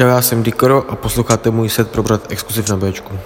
Čau, já jsem Dikoro a posloucháte můj set probrat exkluziv na Bčku.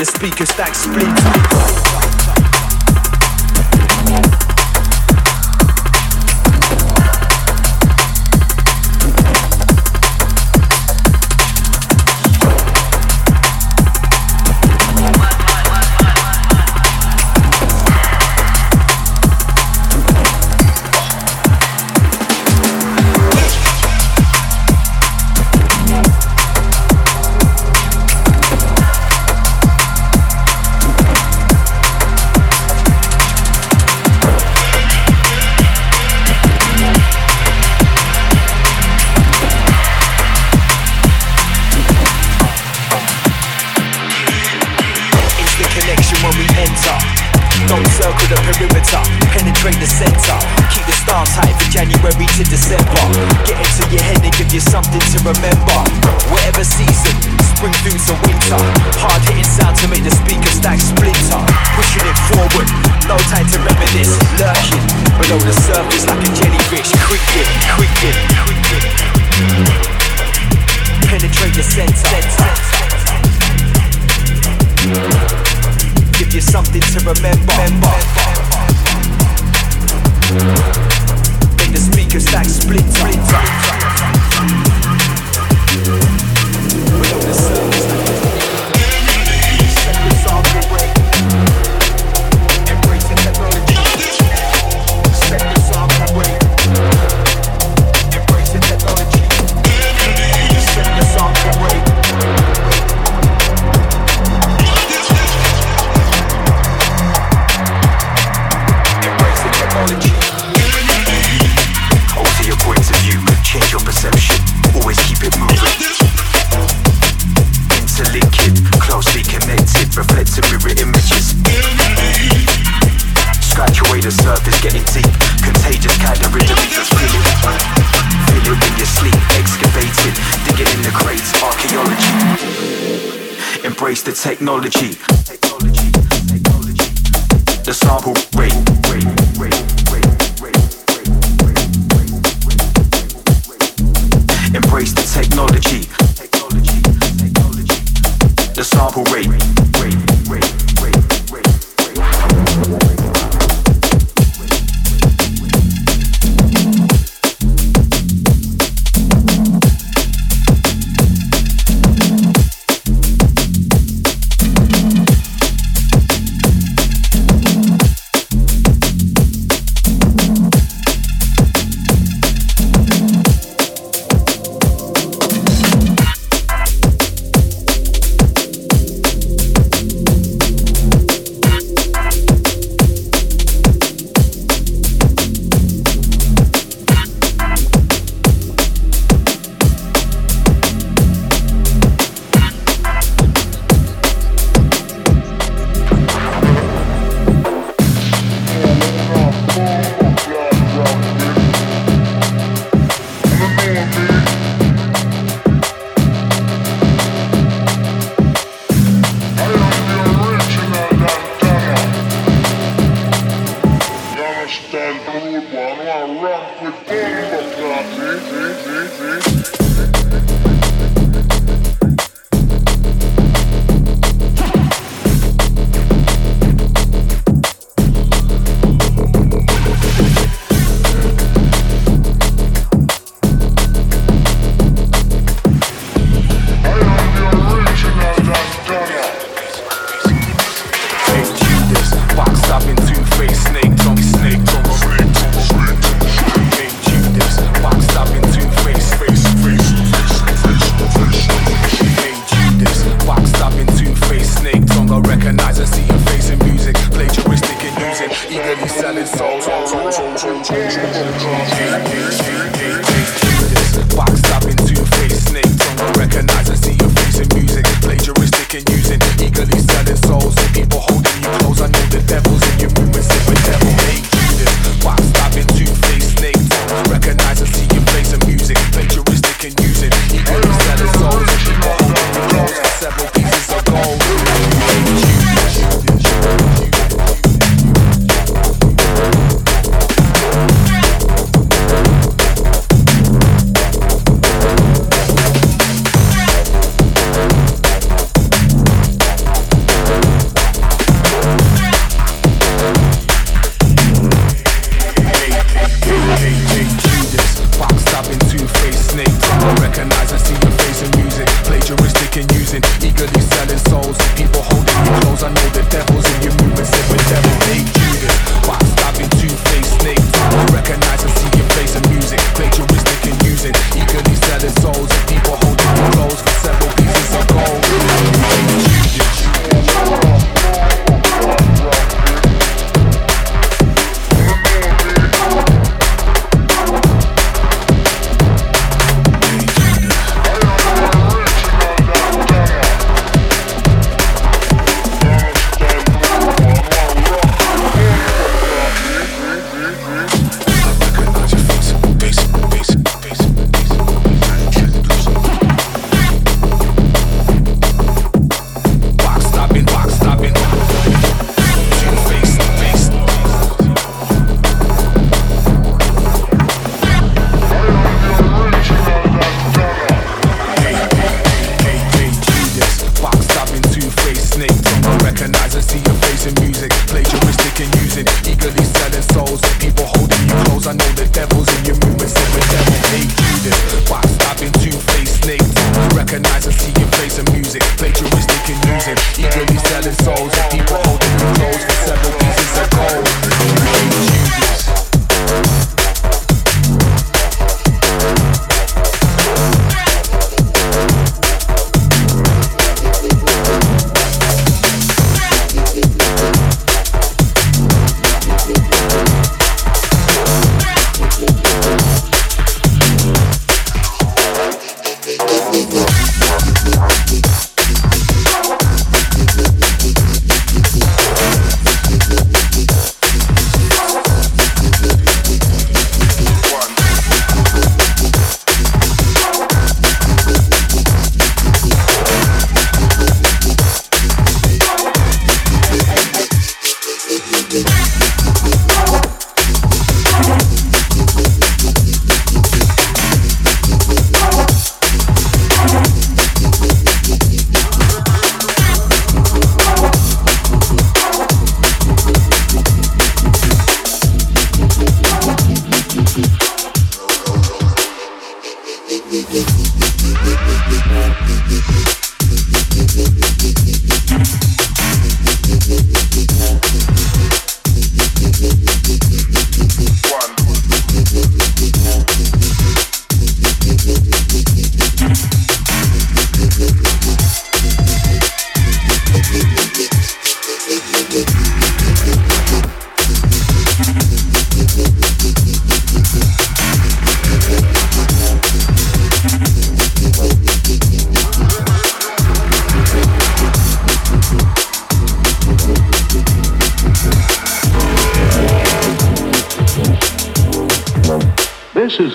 the speaker stack split.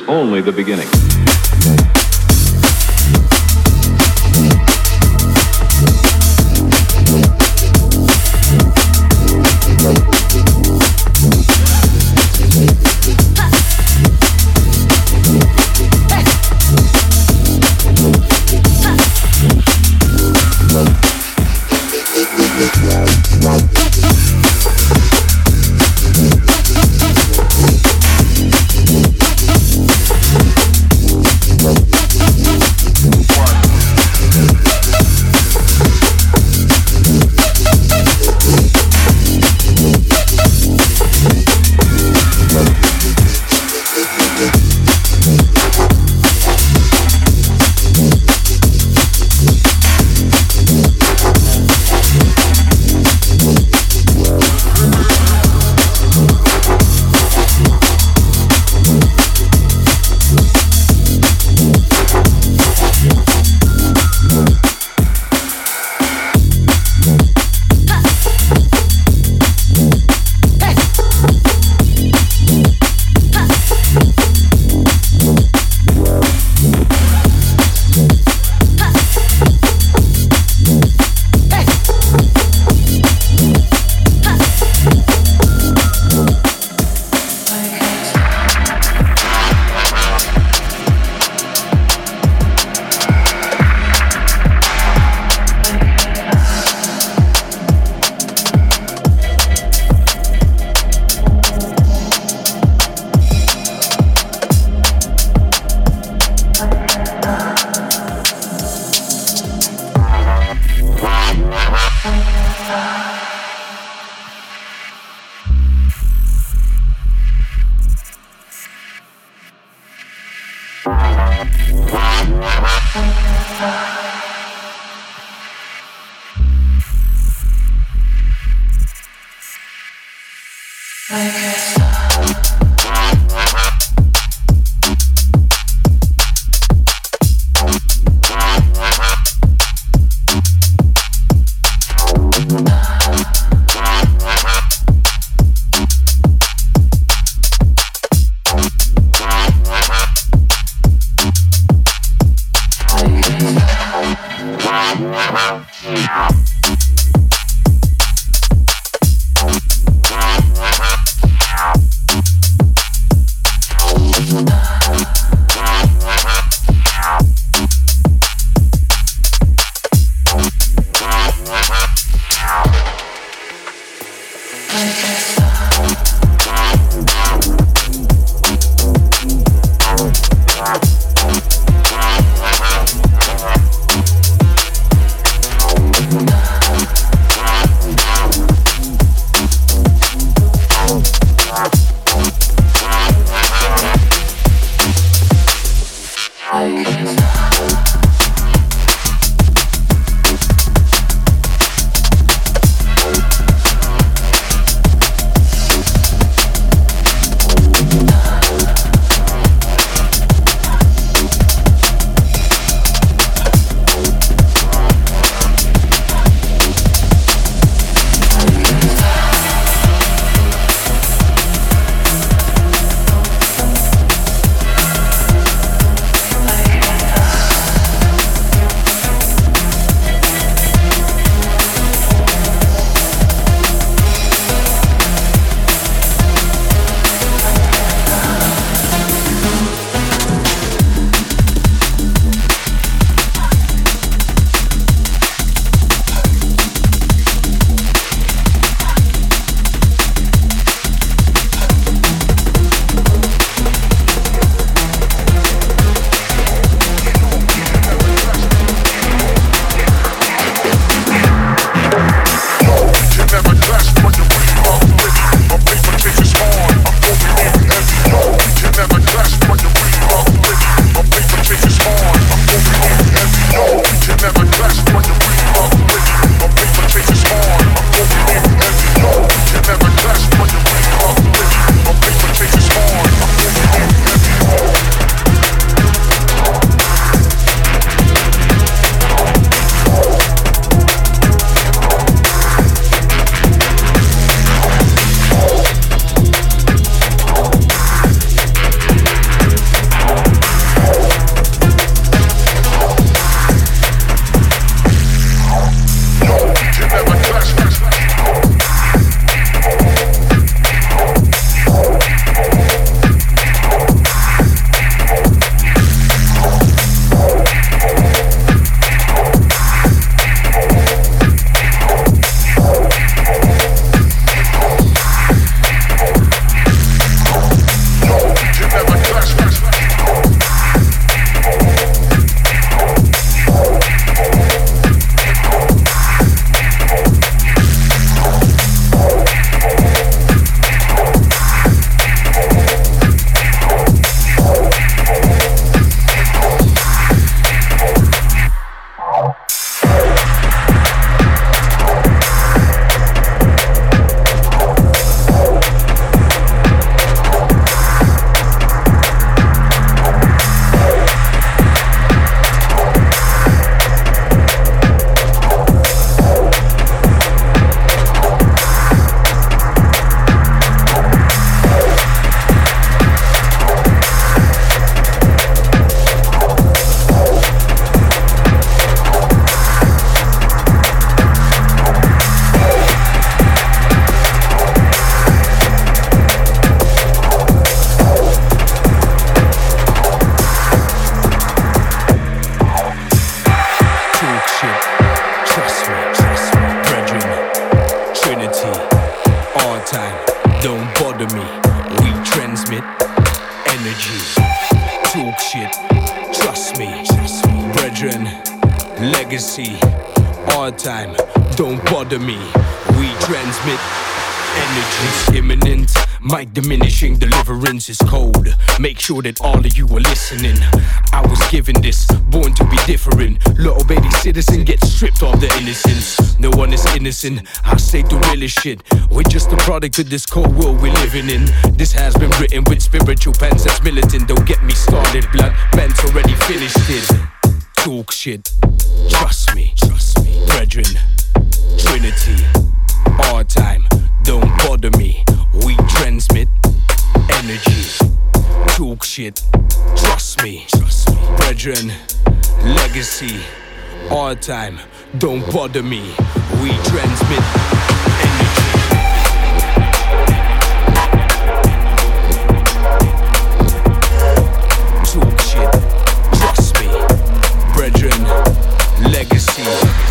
Only the beginning. Sure that all of you are listening. I was given this, born to be different. Little baby citizen gets stripped of their innocence. No one is innocent, I say the realest shit. We're just a product of this cold world we're living in. This has been written with spiritual pens that's militant. Don't get me started, blood man's already finished it. Talk shit, trust me, trust me, brethren. Trinity, all time, don't bother me. We transmit energy, talk shit, trust me. Trust me. Brethren, legacy, all time, don't bother me. We transmit energy. Talk shit, trust me. Brethren, legacy.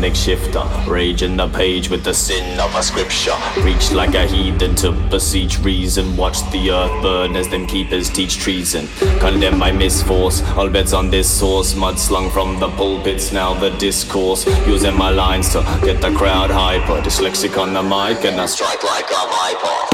Tectonic shifter. Raging the page with the sin of a scripture. Reach like a heathen to beseech reason. Watch the earth burn as them keepers teach treason. Condemn my misforce, all bets on this source. Mud slung from the pulpits, now the discourse. Using my lines to get the crowd hyper. Dyslexic on the mic and I strike like a viper.